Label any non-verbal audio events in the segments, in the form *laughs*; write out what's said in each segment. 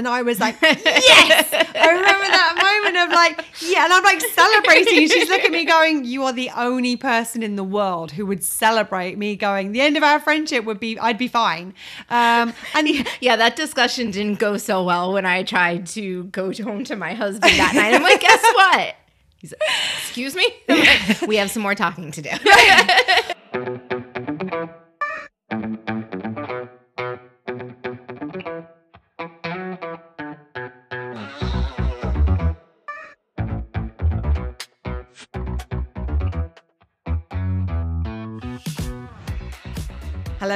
And I was like, *laughs* yes! I remember that moment of like, yeah. And I'm like celebrating. She's looking at me going, you are the only person in the world who would celebrate me going, the end of our friendship would be, I'd be fine. Um, and *laughs* yeah, that discussion didn't go so well when I tried to go home to my husband that night. I'm like, guess what? He's like, excuse me? *laughs* Like, we have some more talking to do.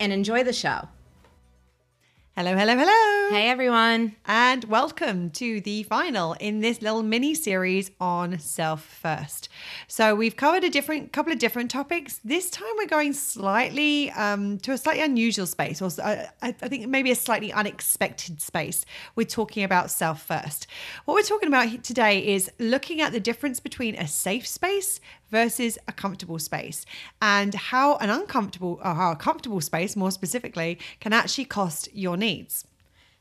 And enjoy the show. Hello, hello, hello. Hey, everyone. And welcome to the final in this little mini series on self first. So, we've covered a different couple of different topics. This time, we're going slightly um, to a slightly unusual space, or uh, I, I think maybe a slightly unexpected space. We're talking about self first. What we're talking about today is looking at the difference between a safe space versus a comfortable space and how an uncomfortable or how a comfortable space more specifically can actually cost your needs.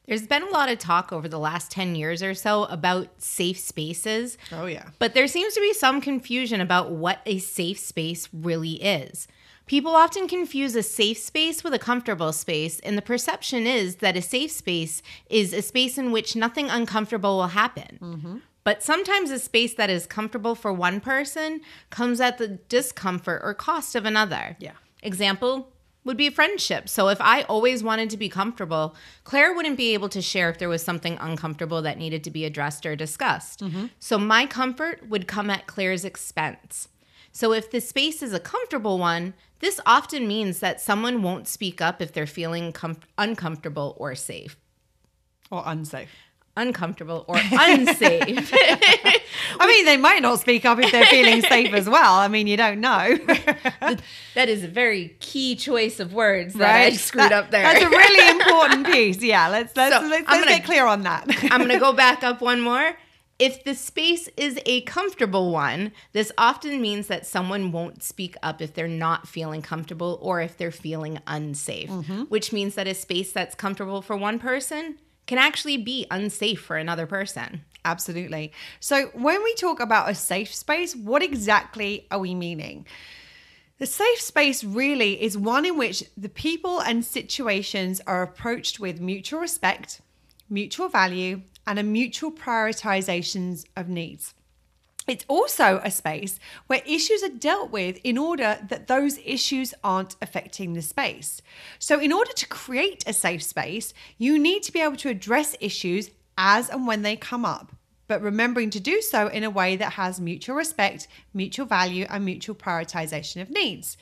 There's been a lot of talk over the last 10 years or so about safe spaces. Oh, yeah. But there seems to be some confusion about what a safe space really is. People often confuse a safe space with a comfortable space, and the perception is that a safe space is a space in which nothing uncomfortable will happen. Mm-hmm. But sometimes a space that is comfortable for one person comes at the discomfort or cost of another. Yeah. Example would be friendship. So if I always wanted to be comfortable, Claire wouldn't be able to share if there was something uncomfortable that needed to be addressed or discussed. Mm-hmm. So my comfort would come at Claire's expense. So if the space is a comfortable one, this often means that someone won't speak up if they're feeling com- uncomfortable or safe. Or unsafe uncomfortable or *laughs* unsafe. *laughs* I mean, they might not speak up if they're feeling *laughs* safe as well. I mean, you don't know. that is a very key choice of words that right? I screwed that, up there. That's a really important piece. Yeah, let's let's, so let's, let's gonna, get clear on that. I'm going to go back up one more. If the space is a comfortable one, this often means that someone won't speak up if they're not feeling comfortable or if they're feeling unsafe, mm-hmm. which means that a space that's comfortable for one person can actually be unsafe for another person. Absolutely. So, when we talk about a safe space, what exactly are we meaning? The safe space really is one in which the people and situations are approached with mutual respect, mutual value, and a mutual prioritizations of needs. It's also a space where issues are dealt with in order that those issues aren't affecting the space. So, in order to create a safe space, you need to be able to address issues as and when they come up, but remembering to do so in a way that has mutual respect, mutual value, and mutual prioritization of needs.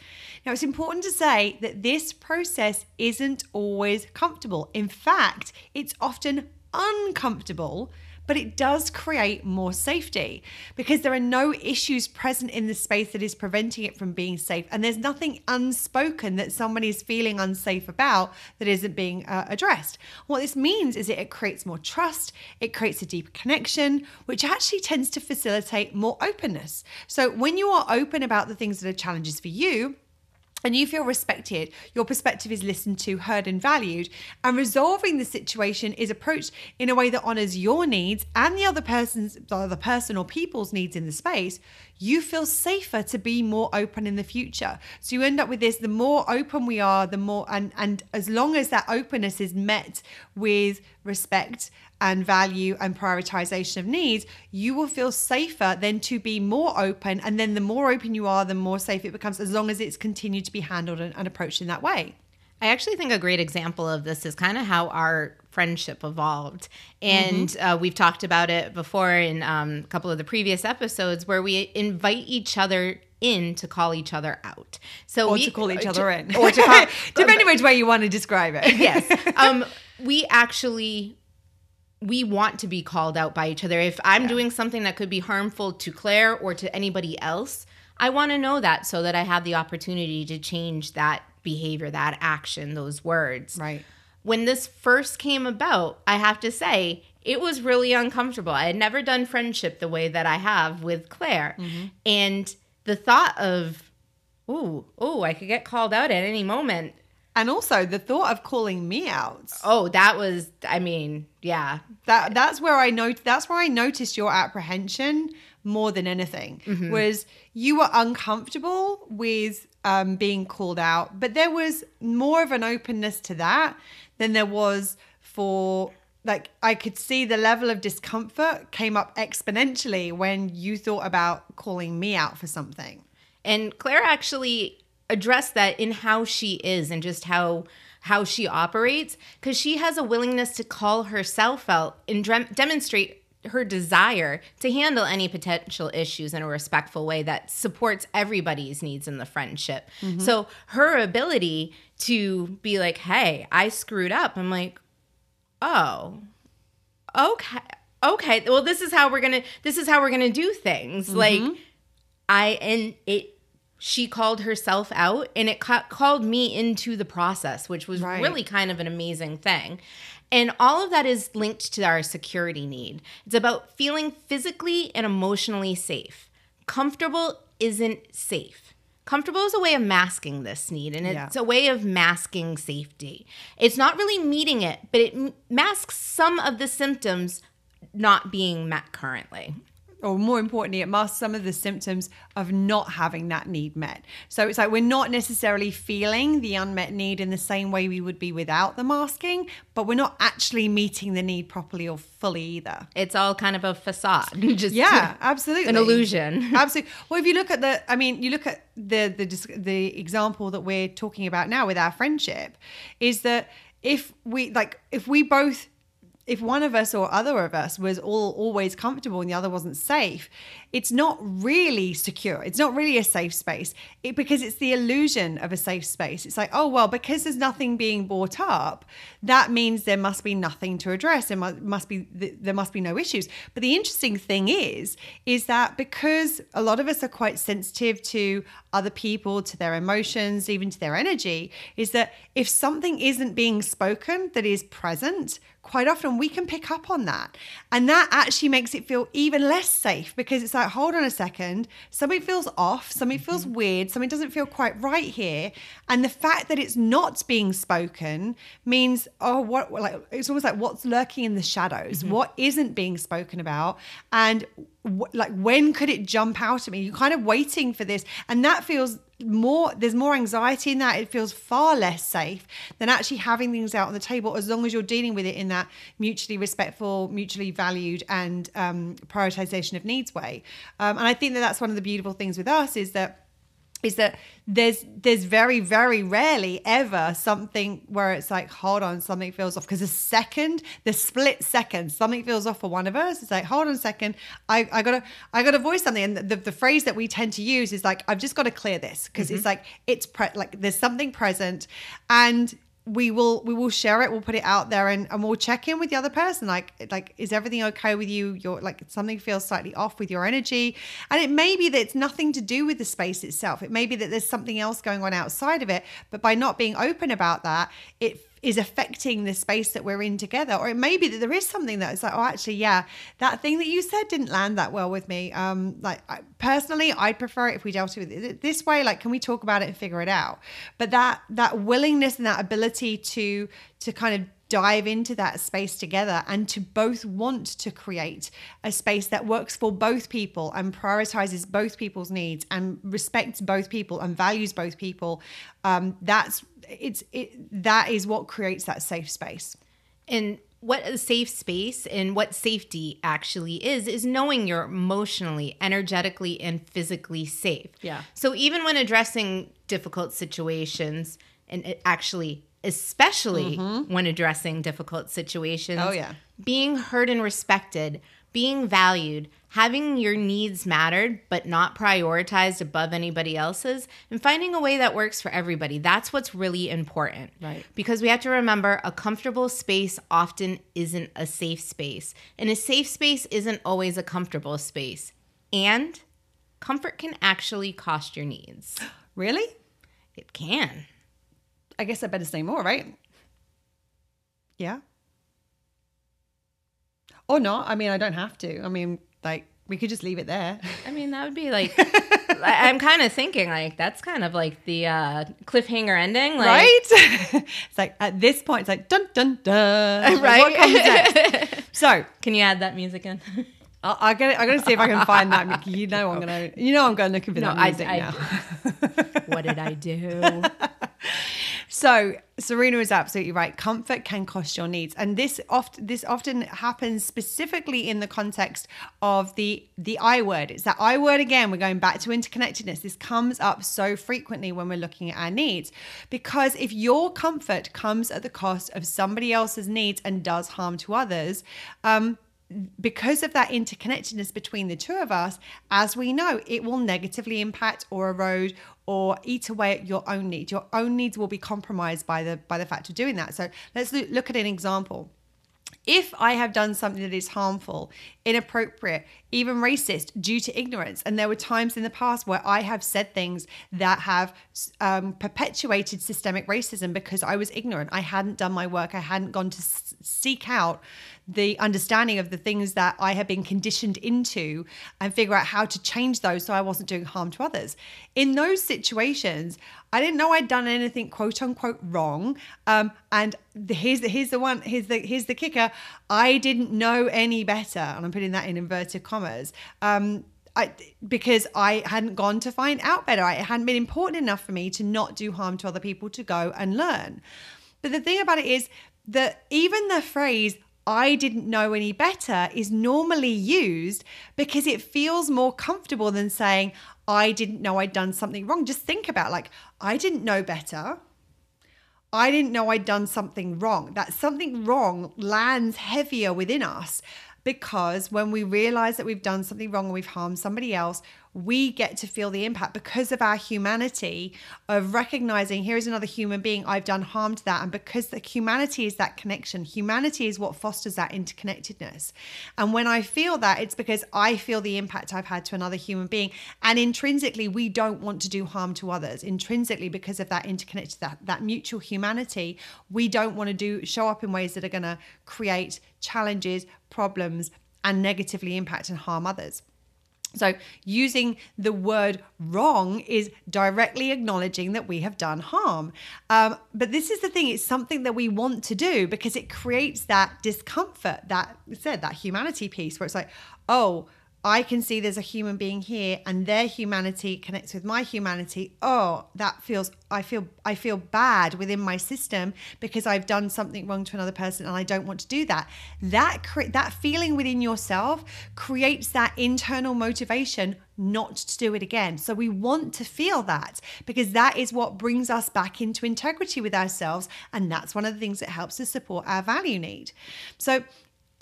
Now, it's important to say that this process isn't always comfortable. In fact, it's often uncomfortable but it does create more safety because there are no issues present in the space that is preventing it from being safe. And there's nothing unspoken that somebody is feeling unsafe about that isn't being uh, addressed. What this means is that it creates more trust, it creates a deeper connection, which actually tends to facilitate more openness. So when you are open about the things that are challenges for you, and you feel respected, your perspective is listened to, heard, and valued, and resolving the situation is approached in a way that honors your needs and the other person's, the other person or people's needs in the space, you feel safer to be more open in the future. So you end up with this: the more open we are, the more, and and as long as that openness is met with respect and value and prioritization of needs, you will feel safer than to be more open. And then the more open you are, the more safe it becomes, as long as it's continued to be handled and, and approached in that way. I actually think a great example of this is kind of how our friendship evolved. And mm-hmm. uh, we've talked about it before in um, a couple of the previous episodes where we invite each other in to call each other out. So or we, to call each other to, in, or to call, *laughs* depending which way you want to describe it. yes, *laughs* um, we actually we want to be called out by each other. If I'm doing something that could be harmful to Claire or to anybody else, I want to know that so that I have the opportunity to change that behavior, that action, those words. Right. When this first came about, I have to say, it was really uncomfortable. I had never done friendship the way that I have with Claire. Mm-hmm. And the thought of, oh, oh, I could get called out at any moment. And also the thought of calling me out. Oh, that was, I mean, yeah. That that's where I know that's where I noticed your apprehension more than anything. Was you were uncomfortable with um, being called out, but there was more of an openness to that than there was for like I could see the level of discomfort came up exponentially when you thought about calling me out for something. And Claire actually addressed that in how she is and just how how she operates because she has a willingness to call herself out and demonstrate her desire to handle any potential issues in a respectful way that supports everybody's needs in the friendship. Mm-hmm. So her ability to be like, "Hey, I screwed up." I'm like, "Oh, okay okay well this is how we're gonna this is how we're gonna do things mm-hmm. like i and it she called herself out and it ca- called me into the process which was Right. really kind of an amazing thing and all of that is linked to our security need it's about feeling physically and emotionally safe comfortable isn't safe Comfortable is a way of masking this need, and it's Yeah. a way of masking safety. It's not really meeting it, but it m- masks some of the symptoms not being met currently. Or more importantly, it masks some of the symptoms of not having that need met. So it's like we're not necessarily feeling the unmet need in the same way we would be without the masking, but we're not actually meeting the need properly or fully either. It's all kind of a facade, *laughs* just Yeah, *laughs* absolutely. an illusion. *laughs* Absolutely. Well, if you look at the, I mean, you look at the the the example that we're talking about now with our friendship, is that if we like, if we both, if one of us or other of us was all always comfortable and the other wasn't safe, it's not really secure. It's not really a safe space it, because it's the illusion of a safe space. It's like, oh well, because there's nothing being brought up, that means there must be nothing to address. There must, must be there must be no issues. But the interesting thing is, is that because a lot of us are quite sensitive to other people, to their emotions, even to their energy, is that if something isn't being spoken that is present, quite often we can pick up on that. And that actually makes it feel even less safe because it's like, hold on a second, something feels off, something feels mm-hmm. weird, something doesn't feel quite right here. And the fact that it's not being spoken means, oh, what, like, it's almost like what's lurking in the shadows, mm-hmm. what isn't being spoken about. And like, when could it jump out at me? You're kind of waiting for this. And that feels more there's more anxiety in that it feels far less safe than actually having things out on the table as long as you're dealing with it in that mutually respectful mutually valued and um, prioritization of needs way um, and i think that that's one of the beautiful things with us is that is that there's there's very very rarely ever something where it's like hold on something feels off. Because the second the split second something feels off for one of us it's like hold on a second i i gotta i gotta voice something. And the, the phrase that we tend to use is like i've just got to clear this. Because it's mm-hmm. like it's pre- like there's something present. And we will we will share it we'll put it out there and, and we'll check in with the other person. Like like is everything okay with you? You're like something feels slightly off with your energy. And it may be that it's nothing to do with the space itself. It may be that there's something else going on outside of it. But by not being open about that it is affecting the space that we're in together or it may be that there is something that is like oh actually yeah that thing that you said didn't land that well with me. Um like I, personally i'd prefer it if we dealt with it this way like can we talk about it and figure it out? But that that willingness and that ability to to kind of dive into that space together and to both want to create a space that works for both people and prioritizes both people's needs and respects both people and values both people um, that's it's it that is what creates that safe space And what a safe space and what safety actually is, is knowing you're emotionally, energetically, and physically safe. Yeah. So even when addressing difficult situations and it actually especially when addressing difficult situations. Mm-hmm. Oh, yeah. Being heard and respected, being valued, having your needs mattered but not prioritized above anybody else's, and finding a way that works for everybody. That's what's really important. Right. Because we have to remember a comfortable space often isn't a safe space, and a safe space isn't always a comfortable space. And comfort can actually cost your needs. Really? It can. I guess I better say more, right? Yeah. Or not. I mean, I don't have to. I mean, like, we could just leave it there. I mean, that would be like. *laughs* I- I'm kind of thinking like that's kind of like the uh, cliffhanger ending, like, right? *laughs* it's like at this point, it's like dun dun dun. *laughs* Right. What comes next? So Can you add that music in? I, I gotta, I gotta see if I can find that. Mickey. You know, I'm gonna, *laughs* you know, I'm going looking for No, that I- music I- now. *laughs* what did I do? *laughs* So Serena is absolutely right. Comfort can cost your needs, and this often this often happens specifically in the context of the the I word. It's that I word again. We're going back to interconnectedness. This comes up so frequently when we're looking at our needs, because if your comfort comes at the cost of somebody else's needs and does harm to others, um, because of that interconnectedness between the two of us, as we know, it will negatively impact or erode or eat away at your own needs. Your own needs will be compromised by the by the fact of doing that. So let's look, at an example. If I have done something that is harmful, inappropriate, even racist due to ignorance, and there were times in the past where I have said things that have um, perpetuated systemic racism because I was ignorant, I hadn't done my work, I hadn't gone to s- seek out the understanding of the things that I had been conditioned into and figure out how to change those so I wasn't doing harm to others. In those situations, I didn't know I'd done anything quote unquote wrong. Um, and the, here's the here's the one here's the here's the kicker. I didn't know any better, and I'm putting that in inverted commas. Um, I, because I hadn't gone to find out better. It hadn't been important enough for me to not do harm to other people to go and learn. But the thing about it is that even the phrase I didn't know any better is normally used because it feels more comfortable than saying I didn't know I'd done something wrong. Just think about like I didn't know better. I didn't know I'd done something wrong. That something wrong lands heavier within us because when we realize that we've done something wrong and we've harmed somebody else, we get to feel the impact because of our humanity of recognizing here is another human being, I've done harm to that. And because the humanity is that connection, humanity is what fosters that interconnectedness. And when I feel that, it's because I feel the impact I've had to another human being. And intrinsically, we don't want to do harm to others. Intrinsically, because of that interconnected, that, that mutual humanity, we don't want to do show up in ways that are going to create challenges, problems, and negatively impact and harm others. So, using the word wrong is directly acknowledging that we have done harm. Um, but this is the thing, it's something that we want to do because it creates that discomfort, that said, that humanity piece where it's like, oh, I can see there's a human being here and their humanity connects with my humanity. Oh, that feels I feel I feel bad within my system because I've done something wrong to another person and I don't want to do that. That cre- that feeling within yourself creates that internal motivation not to do it again. So we want to feel that because that is what brings us back into integrity with ourselves and that's one of the things that helps to support our value need. So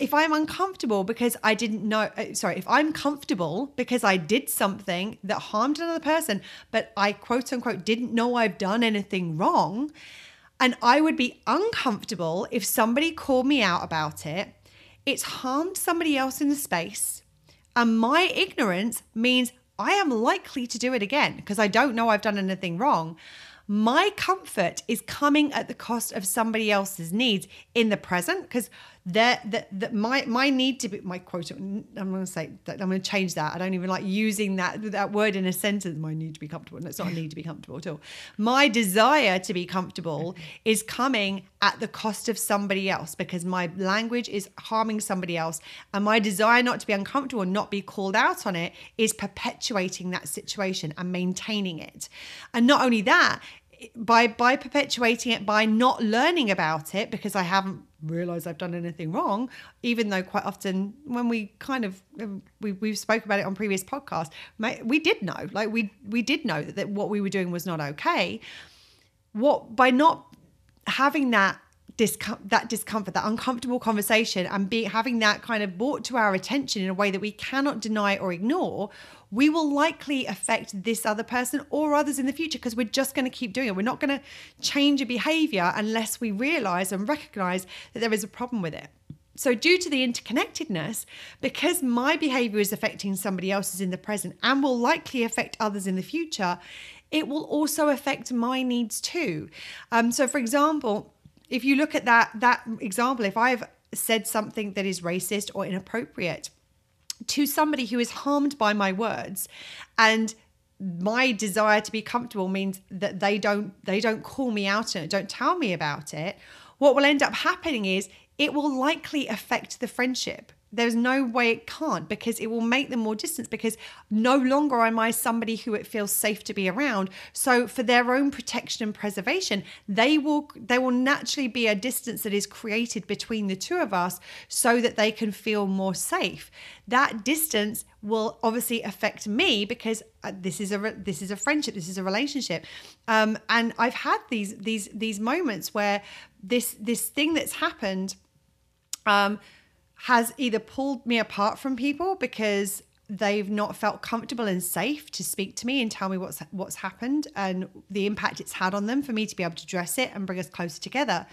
if I'm uncomfortable because I didn't know, uh, sorry, if I'm comfortable because I did something that harmed another person, but I quote unquote didn't know I've done anything wrong, and I would be uncomfortable if somebody called me out about it, it's harmed somebody else in the space, and my ignorance means I am likely to do it again because I don't know I've done anything wrong. My comfort is coming at the cost of somebody else's needs in the present because that that my my need to be my quote I'm going to say that I'm going to change that. I don't even like using that that word in a sentence. My need to be comfortable. No, it's not a need to be comfortable at all. My desire to be comfortable mm-hmm. is coming at the cost of somebody else because my language is harming somebody else. And my desire not to be uncomfortable and not be called out on it is perpetuating that situation and maintaining it. And not only that by by perpetuating it by not learning about it because I haven't realized I've done anything wrong even though quite often when we kind of um, we we've spoke about it on previous podcasts we did know like we we did know that, that what we were doing was not okay. What by not having that discom- that discomfort, that uncomfortable conversation, and be having that kind of brought to our attention in a way that we cannot deny or ignore, we will likely affect this other person or others in the future because we're just going to keep doing it. We're not going to change a behavior unless we realize and recognize that there is a problem with it. So, due to the interconnectedness, because my behavior is affecting somebody else's in the present and will likely affect others in the future, it will also affect my needs too. Um, so, for example, if you look at that that example, if I've said something that is racist or inappropriate to somebody who is harmed by my words, and my desire to be comfortable means that they don't they don't call me out and don't tell me about it what will end up happening is it will likely affect the friendship there's no way it can't because it will make them more distant because no longer am I somebody who it feels safe to be around. So for their own protection and preservation, they will there will naturally be a distance that is created between the two of us so that they can feel more safe. That distance will obviously affect me because uh, this is a this is a friendship, this is a relationship, um, and I've had these these these moments where this this thing that's happened. Um, has either pulled me apart from people because they've not felt comfortable and safe to speak to me and tell me what's what's happened and the impact it's had on them for me to be able to address it and bring us closer together.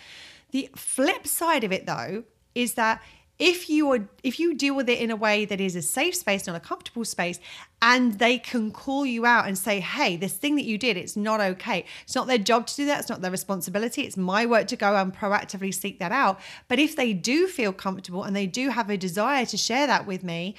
The flip side of it though is that if you are if you deal with it in a way that is a safe space not a comfortable space and they can call you out and say hey this thing that you did it's not okay. It's not their job to do that. It's not their responsibility. It's my work to go and proactively seek that out. But if they do feel comfortable and they do have a desire to share that with me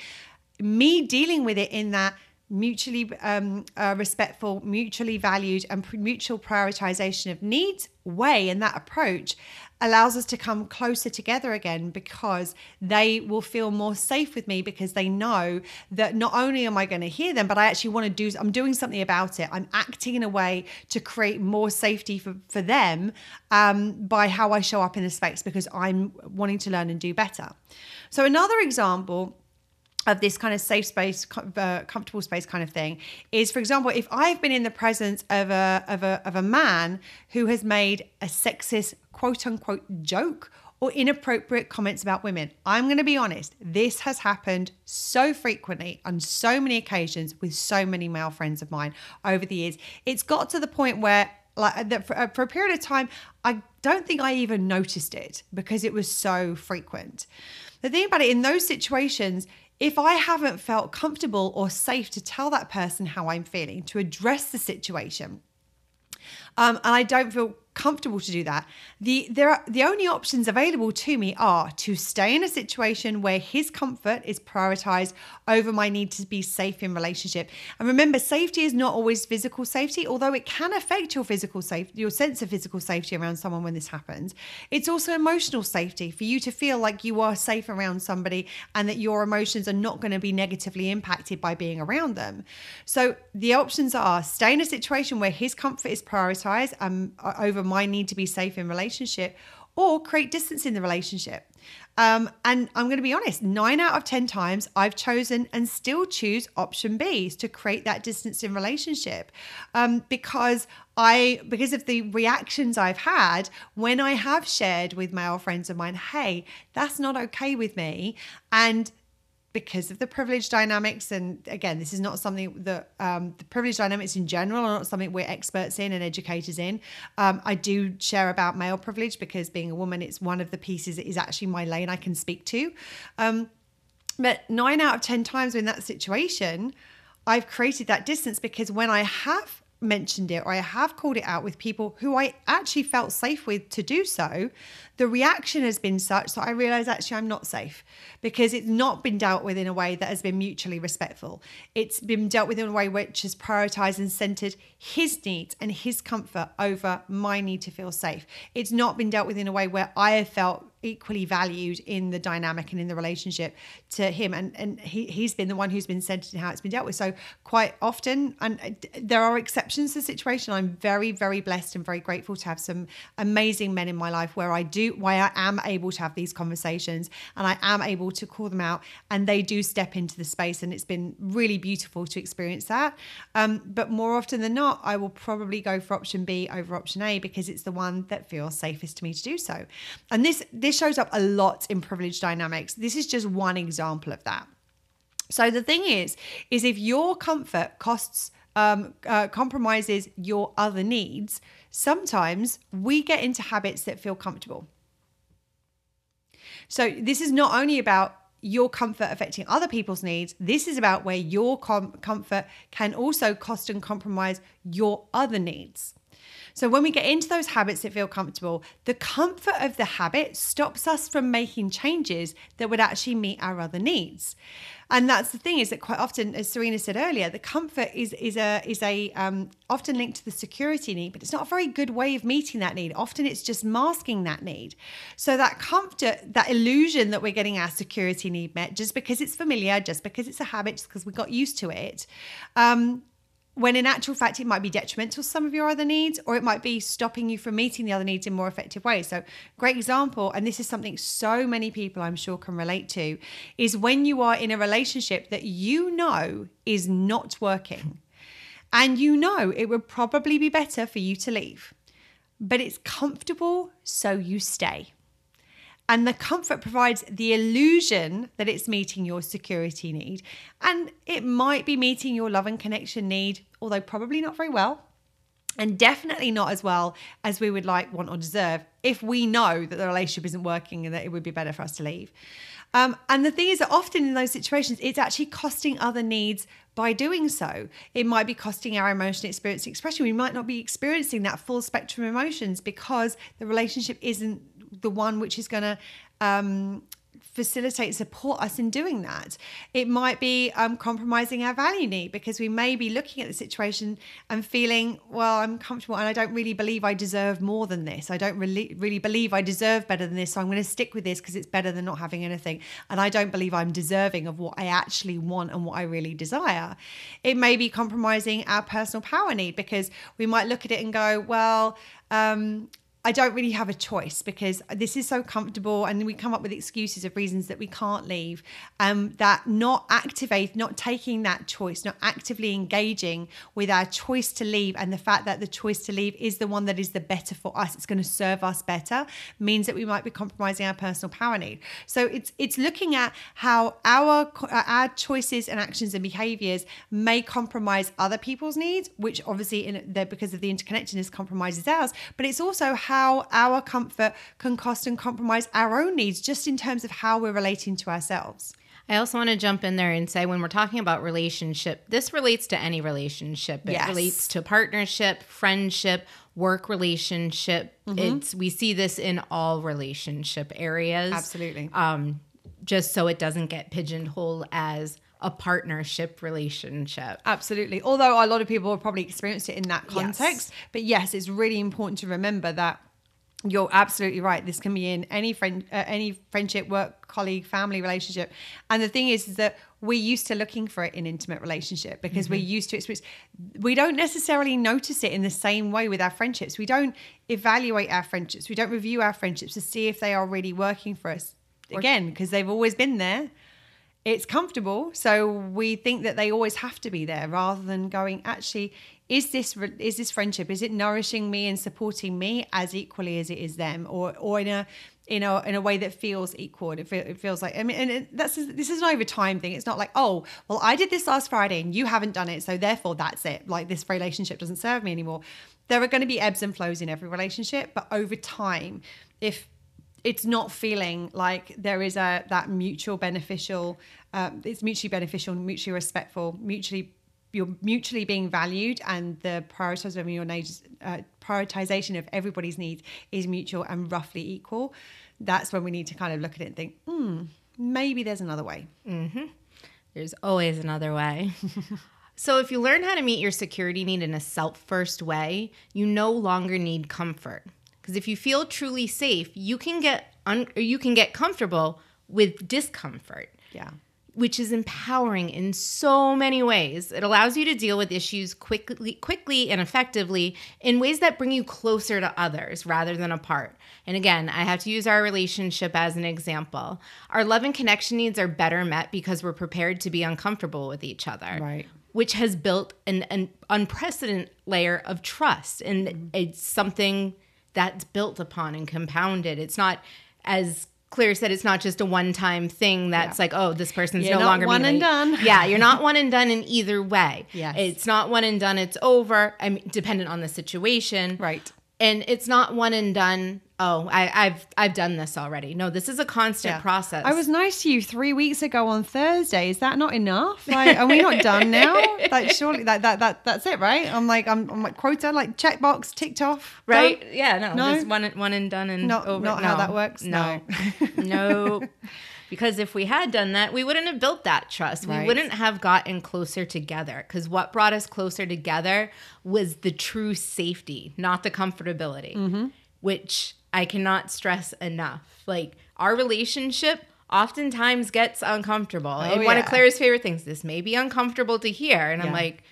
me dealing with it in that mutually um, uh, respectful, mutually valued, and mutual prioritization of needs way and that approach allows us to come closer together again because they will feel more safe with me because they know that not only am I going to hear them, but I actually want to do, I'm doing something about it. I'm acting in a way to create more safety for, for them um, by how I show up in the space because I'm wanting to learn and do better. So, another example of this kind of safe space, uh, comfortable space kind of thing is, for example, if I've been in the presence of a, of a, of a man who has made a sexist quote unquote joke or inappropriate comments about women. I'm going to be honest, this has happened so frequently on so many occasions with so many male friends of mine over the years. It's got to the point where like for, uh, for a period of time I don't think I even noticed it because it was so frequent. The thing about it in those situations if I haven't felt comfortable or safe to tell that person how I'm feeling, to address the situation, um, and I don't feel comfortable to do that. The there are the only options available to me are to stay in a situation where his comfort is prioritized over my need to be safe in relationship. And remember, safety is not always physical safety, although it can affect your physical safety, your sense of physical safety around someone when this happens. It's also emotional safety for you to feel like you are safe around somebody and that your emotions are not going to be negatively impacted by being around them. So the options are stay in a situation where his comfort is prioritized um, over my need to be safe in relationship or create distance in the relationship. Um, and I'm going to be honest, nine out of 10 times I've chosen and still choose option B to create that distance in relationship um, because I, because of the reactions I've had when I have shared with male friends of mine, hey, that's not okay with me. And because of the privilege dynamics. And again, this is not something that um, the privilege dynamics in general are not something we're experts in and educators in. Um, I do share about male privilege because being a woman, it's one of the pieces that is actually my lane I can speak to. Um, but nine out of 10 times in that situation, I've created that distance because when I have mentioned it or I have called it out with people who I actually felt safe with to do so, the reaction has been such that I realize actually I'm not safe because it's not been dealt with in a way that has been mutually respectful. It's been dealt with in a way which has prioritized and centered his needs and his comfort over my need to feel safe. It's not been dealt with in a way where I have felt equally valued in the dynamic and in the relationship to him and and he, he's been the one who's been centered in how it's been dealt with so quite often and there are exceptions to the situation i'm very very blessed and very grateful to have some amazing men in my life where i why i am able to have these conversations and i am able to call them out and they do step into the space and it's been really beautiful to experience that um, but more often than not i will probably go for option b over option a because it's the one that feels safest to me to do so and this this shows up a lot in privilege dynamics. This is just one example of that. So the thing is, is if your comfort costs um, uh, compromises your other needs, sometimes we get into habits that feel comfortable. So this is not only about your comfort affecting other people's needs. This is about where your com- comfort can also cost and compromise your other needs. So when we get into those habits that feel comfortable, the comfort of the habit stops us from making changes that would actually meet our other needs. And that's the thing is that quite often, as Serena said earlier, the comfort is is a is a um, often linked to the security need, but it's not a very good way of meeting that need. Often it's just masking that need. So that comfort, that illusion that we're getting our security need met just because it's familiar, just because it's a habit, just because we got used to it, um, when in actual fact it might be detrimental to some of your other needs or it might be stopping you from meeting the other needs in more effective ways. So great example and this is something so many people i'm sure can relate to is when you are in a relationship that you know is not working. And you know it would probably be better for you to leave but it's comfortable so you stay and the comfort provides the illusion that it's meeting your security need. And it might be meeting your love and connection need, although probably not very well. And definitely not as well as we would like, want, or deserve if we know that the relationship isn't working and that it would be better for us to leave. Um, and the thing is that often in those situations, it's actually costing other needs by doing so. It might be costing our emotional experience expression. We might not be experiencing that full spectrum of emotions because the relationship isn't the one which is going to um, facilitate support us in doing that. It might be um, compromising our value need because we may be looking at the situation and feeling well i'm comfortable and i don't really believe i deserve more than this. I don't really really believe i deserve better than this so i'm going to stick with this because it's better than not having anything. And i don't believe i'm deserving of what i actually want and what i really desire. It may be compromising our personal power need because we might look at it and go well um, I don't really have a choice because this is so comfortable, and we come up with excuses of reasons that we can't leave. Um, that not activate, not taking that choice, not actively engaging with our choice to leave, and the fact that the choice to leave is the one that is the better for us. It's going to serve us better. Means that we might be compromising our personal power need. So it's it's looking at how our our choices and actions and behaviors may compromise other people's needs, which obviously in because of the interconnectedness compromises ours. But it's also how how our comfort can cost and compromise our own needs just in terms of how we're relating to ourselves. I also want to jump in there and say when we're talking about relationship, this relates to any relationship. It yes. relates to partnership, friendship, work relationship. Mm-hmm. It's we see this in all relationship areas. Absolutely. Um, just so it doesn't get pigeonholed as a partnership relationship. Absolutely. Although a lot of people have probably experienced it in that context. Yes. But yes, it's really important to remember that you're absolutely right. This can be in any friend, uh, any friendship, work, colleague, family relationship. And the thing is, is that we're used to looking for it in intimate relationship because mm-hmm. we're used to experience. We don't necessarily notice it in the same way with our friendships. We don't evaluate our friendships. We don't review our friendships to see if they are really working for us. Again, because they've always been there it's comfortable so we think that they always have to be there rather than going actually is this is this friendship is it nourishing me and supporting me as equally as it is them? Or or in a in a in a way that feels equal it, feel, it feels like i mean and it, that's this is an over time thing it's not like oh well i did this last friday and you haven't done it so therefore that's it like this relationship doesn't serve me anymore. There are going to be ebbs and flows in every relationship but over time if it's not feeling like there is a that mutual beneficial um, it's mutually beneficial mutually respectful mutually you're mutually being valued and the prioritization of your needs uh, prioritization of everybody's needs is mutual and roughly equal that's when we need to kind of look at it and think hmm maybe there's another way mm-hmm. there's always another way *laughs* So, if you learn how to meet your security need in a self first way, you no longer need comfort. Because if you feel truly safe, you can get un- you can get comfortable with discomfort Yeah. Which is empowering in so many ways. It allows you to deal with issues quickly, quickly and effectively in ways that bring you closer to others rather than apart. And again, I have to use our relationship as an example. Our love and connection needs are better met because we're prepared to be uncomfortable with each other. Right. Which has built an, an unprecedented layer of trust. And mm-hmm. it's something that's built upon and compounded. It's not as Claire said it's not just a one-time thing that's Yeah. like, oh, this person's You're no not longer one and done. Yeah, you're not *laughs* one and done in either way. Yes. It's not one and done, it's over. I mean, dependent on the situation. Right. And it's not one and done. Oh, I, I've I've done this already. No, this is a constant Yeah. process. I was nice to you three weeks ago on Thursday. Is that not enough? *laughs* Like, are we not done now? Like, *laughs* surely that that that that's it, right? I'm like, I'm, I'm like quota, like checkbox, ticked off, right? done? Yeah, no, No? just one one and done and Not- over. not how that works? No, no. *laughs* Because if we had done that, we wouldn't have built that trust. We wouldn't have gotten closer together. Because what brought us closer together was the true safety, not the comfortability, Mm-hmm. which I cannot stress enough. Like our relationship oftentimes gets uncomfortable. Oh, and one of Oh. Claire's favorite things, this may be uncomfortable to hear. And I'm like,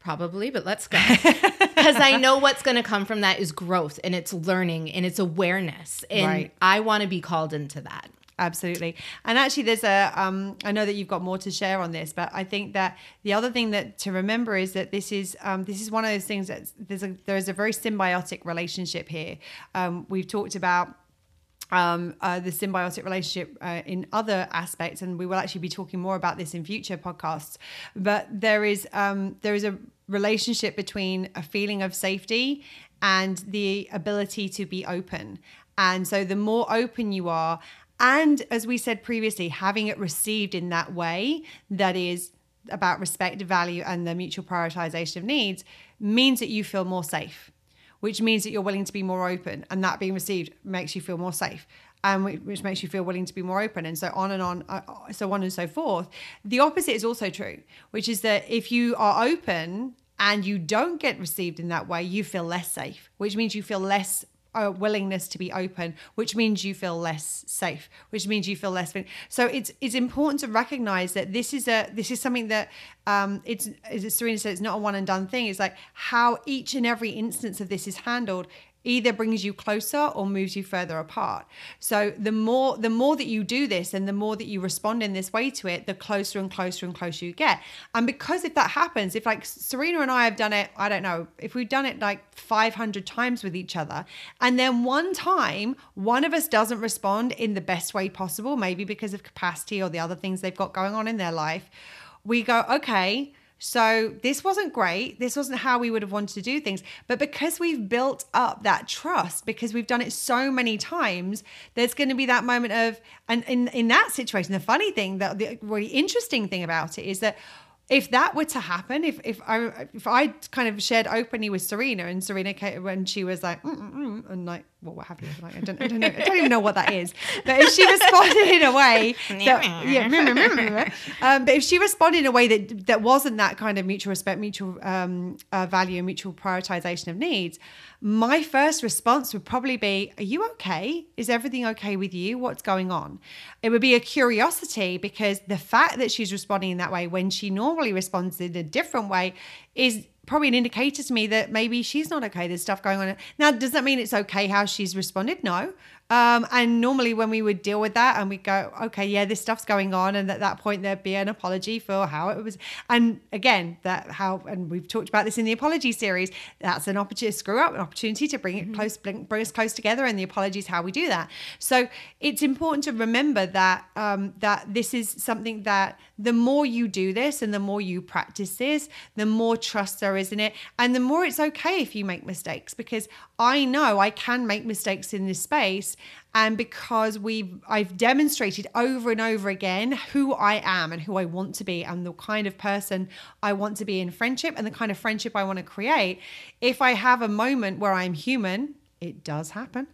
Probably, but let's go. *laughs* Because I know what's going to come from that is growth and it's learning and it's awareness. And Right. I want to be called into that. Absolutely. And actually, there's a, um, I know that you've got more to share on this, but I think that the other thing that to remember is that this is, um, this is one of those things that there's a, there is a very symbiotic relationship here. Um, we've talked about um, uh, the symbiotic relationship uh, in other aspects, and we will actually be talking more about this in future podcasts. But there is um, there is a relationship between a feeling of safety and the ability to be open. And so, the more open you are, and as we said previously, having it received in that way that is about respect, value, and the mutual prioritization of needs means that you feel more safe which means that you're willing to be more open. And that being received makes you feel more safe and which, makes you feel willing to be more open. And so on and on uh, so on and so forth. The opposite is also true which is that if you are open and you don't get received in that way you feel less safe which means you feel less uh, willingness to be open, which means you feel less safe, which means you feel less. So it's it's important to recognize that this is a this is something that um, it's as Serena said, it's not a one and done thing. It's like how each and every instance of this is handled either brings you closer or moves you further apart. So the more the more that you do this and the more that you respond in this way to it, the closer and closer and closer you get. And because if that happens, if like Serena and I have done it, I don't know, if we've done it like 500 times with each other, and then one time one of us doesn't respond in the best way possible, maybe because of capacity or the other things they've got going on in their life, we go, okay, so this wasn't great. This wasn't how we would have wanted to do things. But because we've built up that trust, because we've done it so many times, there's going to be that moment of, and in, in that situation, the funny thing, that the really interesting thing about it is that if that were to happen, if if I if I kind of shared openly with Serena and Serena came, when she was like mm, mm, mm, and like well, what have you like I don't I don't know I don't even know what that is, but if she *laughs* responded in a way *laughs* that yeah, *laughs* um, but if she responded in a way that that wasn't that kind of mutual respect, mutual um, uh, value, and mutual prioritization of needs, my first response would probably be, "Are you okay? Is everything okay with you? What's going on?" It would be a curiosity because the fact that she's responding in that way when she normally responds in a different way is probably an indicator to me that maybe she's not okay. There's stuff going on. Now, does that mean it's okay how she's responded? No. Um, and normally when we would deal with that and we go, okay, yeah, this stuff's going on. And at that point, there'd be an apology for how it was. And again, that how, and we've talked about this in the apology series, that's an opportunity, screw up, an opportunity to bring it close, bring, bring us close together. And the apology is how we do that. So it's important to remember that, um, that this is something that the more you do this and the more you practice this, the more trust there is in it. And the more it's okay if you make mistakes because I know I can make mistakes in this space. And because we've I've demonstrated over and over again who I am and who I want to be and the kind of person I want to be in friendship and the kind of friendship I want to create. If I have a moment where I'm human, it does happen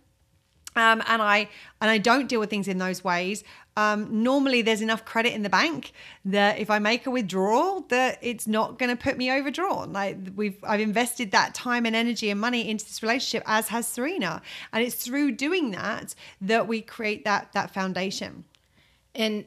um, and I and I don't deal with things in those ways. Um, normally, there's enough credit in the bank that if I make a withdrawal, that it's not going to put me overdrawn. Like we've, I've invested that time and energy and money into this relationship, as has Serena, and it's through doing that that we create that that foundation. And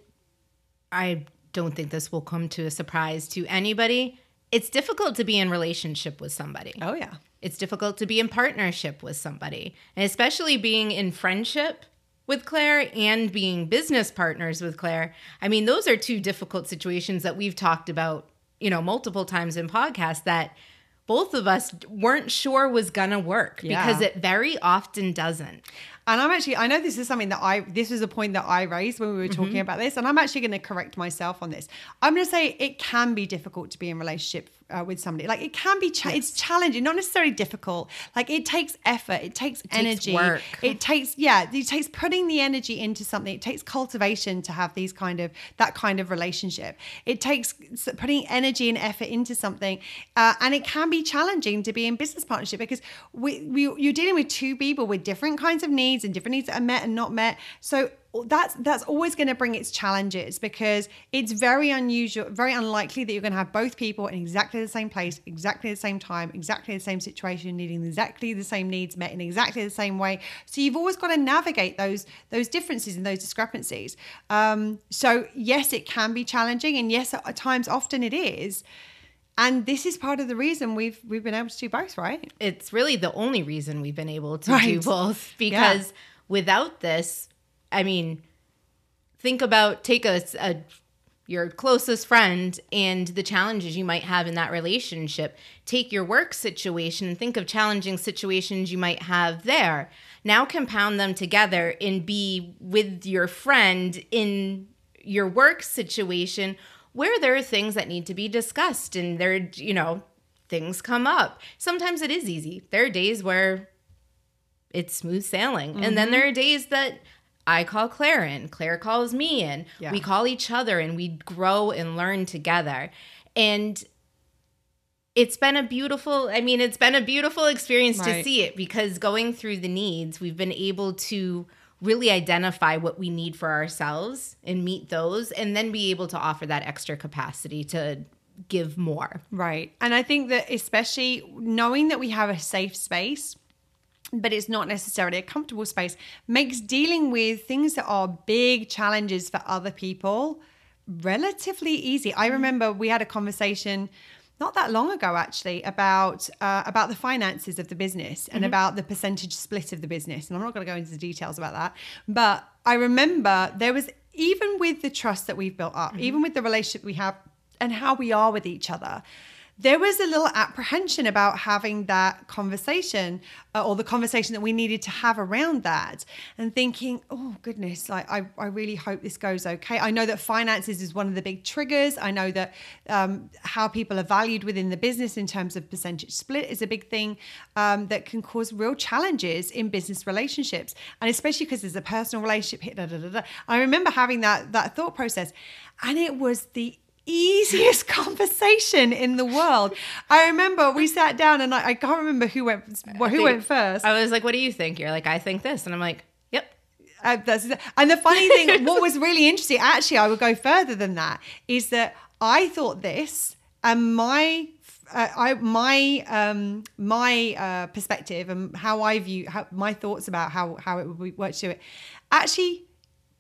I don't think this will come to a surprise to anybody. It's difficult to be in relationship with somebody. Oh yeah. It's difficult to be in partnership with somebody, and especially being in friendship with Claire and being business partners with Claire. I mean, those are two difficult situations that we've talked about, you know, multiple times in podcasts that both of us weren't sure was gonna work Yeah. because it very often doesn't. And I'm actually, I know this is something that I, this is a point that I raised when we were talking mm-hmm. about this, and I'm actually going to correct myself on this. I'm going to say it can be difficult to be in relationship uh, with somebody. Like it can be, cha- it's challenging, not necessarily difficult. Like it takes effort, it takes energy, work. it takes, yeah, it takes putting the energy into something. It takes cultivation to have these kind of that kind of relationship. It takes putting energy and effort into something, uh, and it can be challenging to be in business partnership because we, we you're dealing with two people with different kinds of needs and different needs that are met and not met. So that's that's always going to bring its challenges because it's very unusual, very unlikely that you're going to have both people in exactly the same place, exactly the same time, exactly the same situation, needing exactly the same needs met in exactly the same way. So you've always got to navigate those those differences and those discrepancies. Um, so yes, it can be challenging, and yes, at times, often it is. And this is part of the reason we've we've been able to do both, right? It's really the only reason we've been able to do both because without this, I mean, think about take a, a your closest friend and the challenges you might have in that relationship. Take your work situation and think of challenging situations you might have there. Now compound them together and be with your friend in your work situation where there are things that need to be discussed and there, you know, things come up. Sometimes it is easy. There are days where it's smooth sailing. And then mm-hmm. there are days that I call Claire in, Claire calls me in. Yeah. We call each other and we grow and learn together. And it's been a beautiful, I mean, it's been a beautiful experience to see it because going through the needs, we've been able to really identify what we need for ourselves and meet those and then be able to offer that extra capacity to give more. Right. And I think that especially knowing that we have a safe space, but it's not necessarily a comfortable space, makes dealing with things that are big challenges for other people relatively easy. I mm-hmm. remember we had a conversation not that long ago actually about uh, about the finances of the business and mm-hmm. about the percentage split of the business and i'm not going to go into the details about that but i remember there was even with the trust that we've built up mm-hmm. even with the relationship we have and how we are with each other there was a little apprehension about having that conversation uh, or the conversation that we needed to have around that and thinking oh goodness like I, I really hope this goes okay. I know that finances is one of the big triggers. I know that um, how people are valued within the business in terms of percentage split is a big thing um, that can cause real challenges in business relationships and especially because there's a personal relationship da, da, da, i remember having that that thought process and it was the easiest *laughs* conversation in the world. I remember we sat down and I, I can't remember who went who think- went first. I was like, what do you think? You're like, I think this. And I'm like, yep. Uh, and the funny thing, *laughs* what was really interesting, actually, I would go further than that, is that I thought this, and my uh, I my um my uh, perspective and how I view how, my thoughts about how how it would work to it actually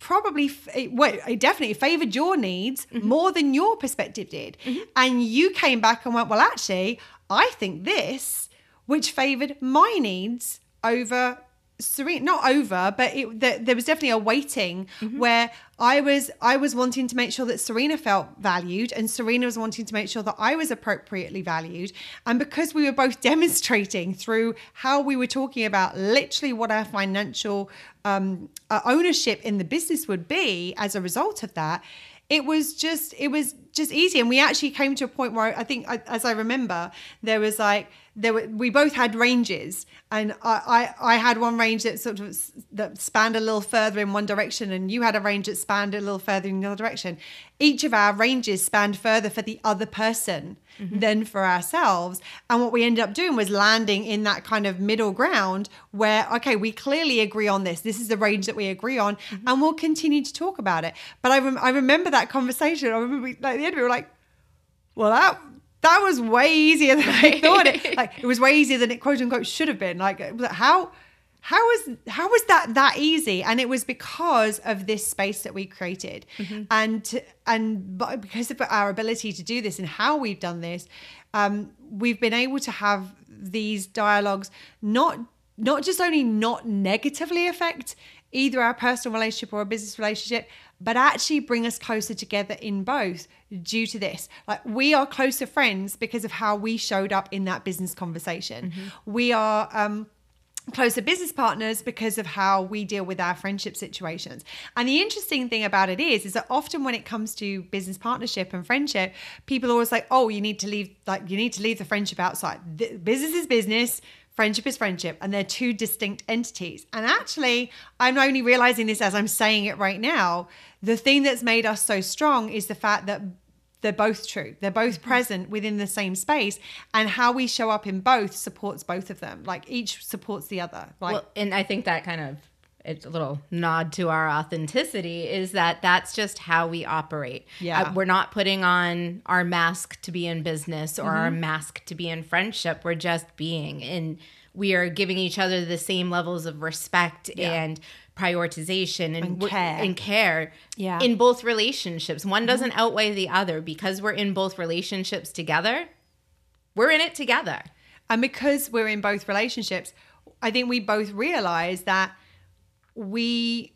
probably it, well, it definitely favored your needs mm-hmm. more than your perspective did. Mm-hmm. And you came back and went well actually i think this which favored my needs over Serena, not over, but it, there, there was definitely a weighting mm-hmm. where I was I was wanting to make sure that Serena felt valued, and Serena was wanting to make sure that I was appropriately valued. And because we were both *laughs* demonstrating through how we were talking about literally what our financial um, uh, ownership in the business would be as a result of that, it was just it was just easy. And we actually came to a point where I think, as I remember, there was like there were we both had ranges, and I, I I had one range that sort of that spanned a little further in one direction, and you had a range that spanned a little further in the other direction. Each of our ranges spanned further for the other person mm-hmm. than for ourselves. And what we ended up doing was landing in that kind of middle ground where, okay, we clearly agree on this. This is the range that we agree on, mm-hmm. and we'll continue to talk about it. But I, rem- I remember that conversation. I remember we, like, at the end we were like, well, that that was way easier than I thought it. *laughs* Like it was way easier than it quote unquote should have been. Like how how was how was that that easy? And it was because of this space that we created, mm-hmm. and and because of our ability to do this and how we've done this, um, we've been able to have these dialogues not not just only not negatively affect either our personal relationship or a business relationship, but actually bring us closer together in both due to this. Like we are closer friends because of how we showed up in that business conversation. Mm-hmm. We are um closer business partners because of how we deal with our friendship situations. And the interesting thing about it is is that often when it comes to business partnership and friendship, people always like, "Oh, you need to leave like you need to leave the friendship outside. The business is business." Friendship is friendship, and they're two distinct entities. And actually, I'm only realizing this as I'm saying it right now. The thing that's made us so strong is the fact that they're both true. They're both mm-hmm. present within the same space, and how we show up in both supports both of them. Like each supports the other. Like, well, and I think that kind of it's a little nod to our authenticity is that that's just how we operate. Yeah. Uh, we're not putting on our mask to be in business or mm-hmm. our mask to be in friendship. We're just being and we are giving each other the same levels of respect yeah. and prioritization and, and care. and care yeah. in both relationships. One doesn't mm-hmm. outweigh the other because we're in both relationships together. We're in it together. And because we're in both relationships, I think we both realize that we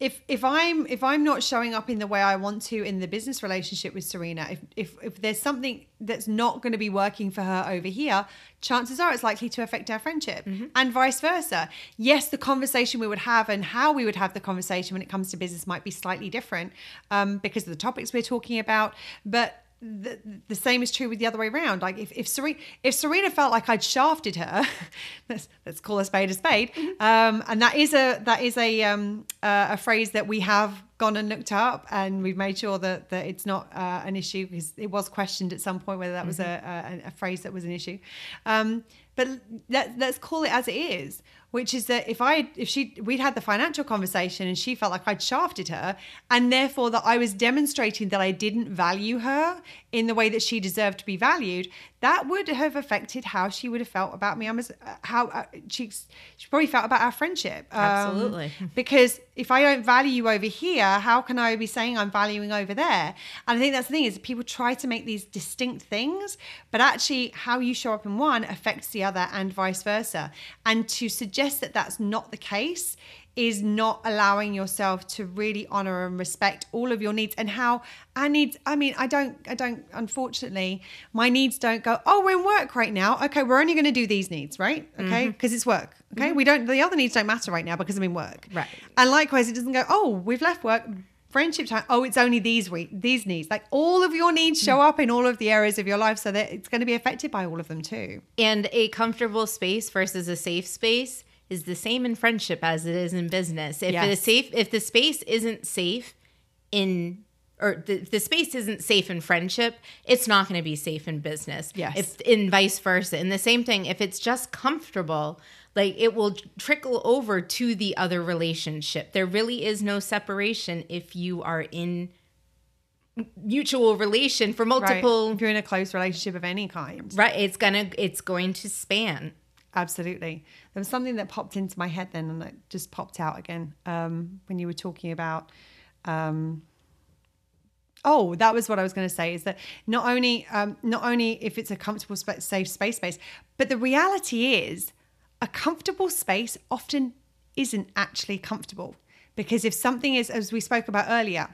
if if I'm if I'm not showing up in the way I want to in the business relationship with Serena, if if, if there's something that's not going to be working for her over here, chances are it's likely to affect our friendship mm-hmm. and vice versa. Yes, the conversation we would have and how we would have the conversation when it comes to business might be slightly different um, because of the topics we're talking about, but the, the same is true with the other way around. Like if, if Serena if Serena felt like I'd shafted her, *laughs* let's let's call a spade a spade. Mm-hmm. Um, and that is a that is a um, uh, a phrase that we have gone and looked up, and we've made sure that that it's not uh, an issue because it was questioned at some point whether that was mm-hmm. a, a, a, phrase that was an issue. Um, but let, let's call it as it is which is that if I if she we'd had the financial conversation and she felt like I'd shafted her and therefore that I was demonstrating that I didn't value her in the way that she deserved to be valued, that would have affected how she would have felt about me. I'm as, uh, how uh, she she probably felt about our friendship. Um, Absolutely. *laughs* Because if I don't value you over here, how can I be saying I'm valuing over there? And I think that's the thing is people try to make these distinct things, but actually how you show up in one affects the other and vice versa. And to suggest that that's not the case is not allowing yourself to really honor and respect all of your needs and how our needs i mean i don't i don't unfortunately my needs don't go oh we're in work right now. Okay we're only going to do these needs right? Okay? Because mm-hmm. it's work okay? Mm-hmm. we don't the other needs don't matter right now because i'm in work. Right. And likewise it doesn't go oh we've left work friendship time. Oh it's only these week these needs. Like all of your needs show mm. up in all of the areas of your life so that it's going to be affected by all of them too. And a comfortable space versus a safe space is the same in friendship as it is in business. If yes. the safe, if the space isn't safe in or the, the space isn't safe in friendship, it's not going to be safe in business. Yes. If in vice versa. And the same thing, if it's just comfortable, like it will trickle over to the other relationship. There really is no separation if you are in mutual relation for multiple right. if you're in a close relationship of any kind right it's gonna it's going to span Absolutely. There was something that popped into my head then and it just popped out again um, when you were talking about. Um, oh, that was what I was going to say is that not only um, not only if it's a comfortable, sp- safe space space, but the reality is a comfortable space often isn't actually comfortable because if something is, as we spoke about earlier,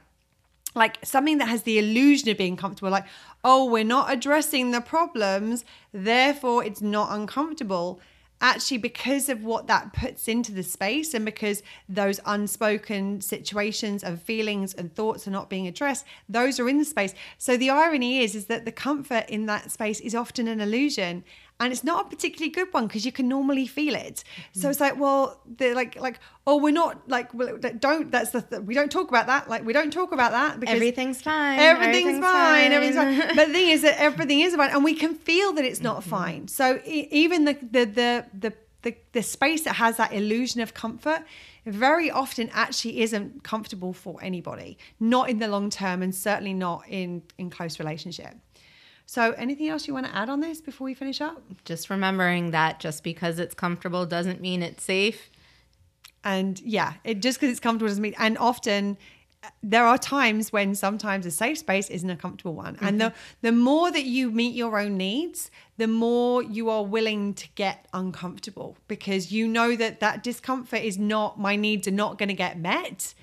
like something that has the illusion of being comfortable, like, oh, we're not addressing the problems, therefore it's not uncomfortable. actually because of what that puts into the space and because those unspoken situations and feelings and thoughts are not being addressed those are in the space so the irony is is that the comfort in that space is often an illusion and it's not a particularly good one because you can normally feel it so mm-hmm. it's like well they're like like oh we're not like well, don't that's the th- we don't talk about that like we don't talk about that because Everything's fine. Everything's, fine. Everything's fine. But the thing is that *laughs* everything is fine, and we can feel that it's not mm-hmm. fine. So e- even the the the the the, the space that has that illusion of comfort very often actually isn't comfortable for anybody not in the long term and certainly not in in close relationship so anything else you want to add on this before we finish up? Just remembering that just because it's comfortable doesn't mean it's safe. and yeah it just because it's comfortable doesn't mean and often uh, there are times when sometimes a safe space isn't a comfortable one. And the the more that you meet your own needs the more you are willing to get uncomfortable because you know that that discomfort is not my needs are not going to get met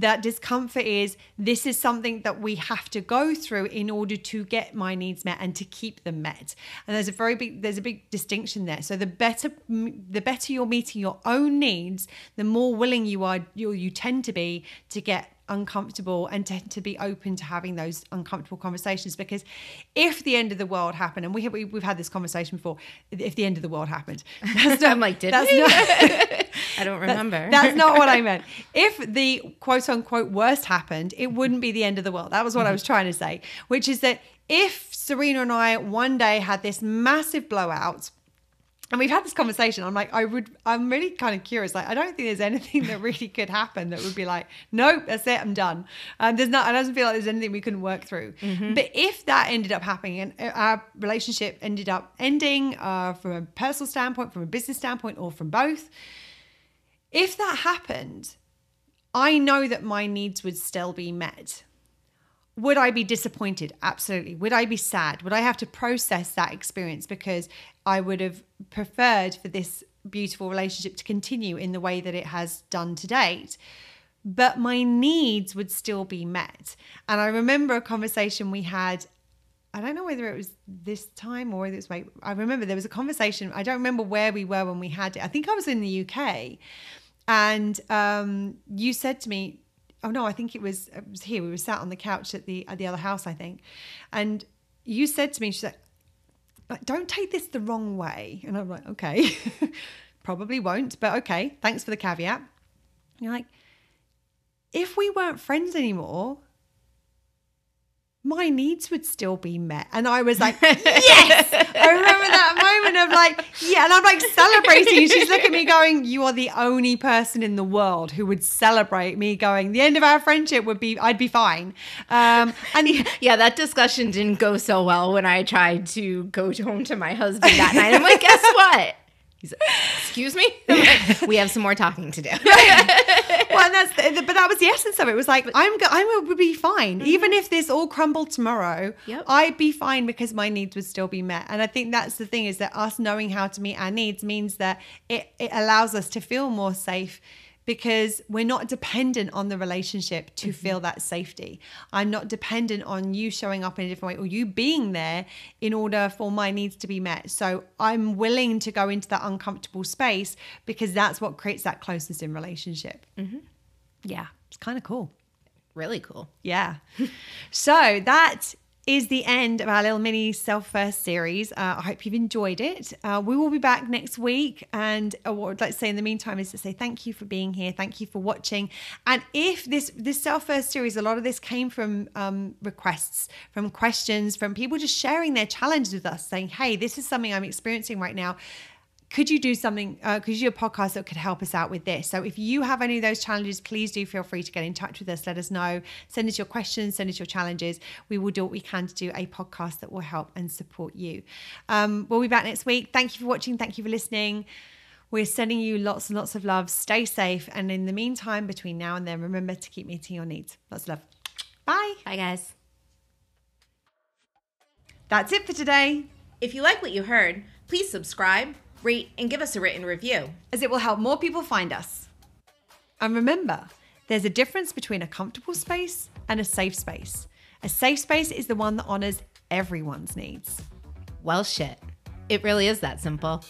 that discomfort is this is something that we have to go through in order to get my needs met and to keep them met. And there's a very big there's a big distinction there. So the better the better you're meeting your own needs the more willing you are you, you tend to be to get uncomfortable and to, to be open to having those uncomfortable conversations because if the end of the world happened and we have, we, we've had this conversation before if the end of the world happened *laughs* that's not, I'm like, did that's we? not *laughs* *laughs* I don't remember. that's not what I meant. If the quote unquote worst happened, it wouldn't be the end of the world. That was what I mm-hmm. was trying to say, which is that if Serena and I one day had this massive blowout, and we've had this conversation, I'm like, I would, I'm really kind of curious. Like, I don't think there's *laughs* anything that really could happen that would be like, nope, that's it, I'm done. Um, there's not, I doesn't feel like there's anything we couldn't work through. But if that ended up happening and uh, our relationship ended up ending uh, from a personal standpoint, from a business standpoint, or from both, if that happened, I know that my needs would still be met. Would I be disappointed? Absolutely. Would I be sad? Would I have to process that experience because I would have preferred for this beautiful relationship to continue in the way that it has done to date? But my needs would still be met. And I remember a conversation we had I don't know whether it was this time or whether it was I remember there was a conversation. I don't remember where we were when we had it. I think I was in the UK, and um, you said to me, "Oh no, I think it was it was here. We were sat on the couch at the at the other house, I think." And you said to me, "She's like, but don't take this the wrong way." And I'm like, "Okay, *laughs* probably won't, but okay. Thanks for the caveat." And you're like, "If we weren't friends anymore." my needs would still be met. And I was like, *laughs* yes! I remember that moment of like, yeah. And I'm like celebrating. She's looking at me *laughs* going, you are the only person in the world who would celebrate me going, the end of our friendship would be, I'd be fine. Um, and *laughs* yeah, that discussion didn't go so well when I tried to go home to my husband that night. I'm like, guess *laughs* what? He's like, excuse me? *laughs* Like, we have some more talking to do. *laughs* *laughs* well, and that's the, but that was the essence of it. It was like I'm go- I would be fine, mm-hmm. even if this all crumbled tomorrow. Yep. I'd be fine because my needs would still be met. And I think that's the thing is that us knowing how to meet our needs means that it, it allows us to feel more safe because we're not dependent on the relationship to mm-hmm. feel that safety. I'm not dependent on you showing up in a different way or you being there in order for my needs to be met. So I'm willing to go into that uncomfortable space because that's what creates that closeness in relationship. Mm-hmm. Yeah, it's kind of cool. really cool. Yeah. *laughs* so that is the end of our little mini self first series. Uh, I hope you've enjoyed it. Uh, we will be back next week. And uh, what I'd like to say in the meantime is to say thank you for being here. Thank you for watching. And if this this self first series, a lot of this came from um, requests, from questions, from people just sharing their challenges with us, saying, "Hey, this is something I'm experiencing right now." Could you do something uh, could you do a podcast that could help us out with this. So if you have any of those challenges please do feel free to get in touch with us. Let us know. Send us your questions send us your challenges. We will do what we can to do a podcast that will help and support you. Um, we'll be back next week. Thank you for watching. Thank you for listening. We're sending you lots and lots of love. Stay safe. And in the meantime between now and then remember to keep meeting your needs. Lots of love. Bye. Bye, guys. that's it for today. If you like what you heard, please subscribe, rate, and give us a written review. as it will help more people find us. And remember, there's a difference between a comfortable space and a safe space. A safe space is the one that honors everyone's needs. Well, shit. It really is that simple.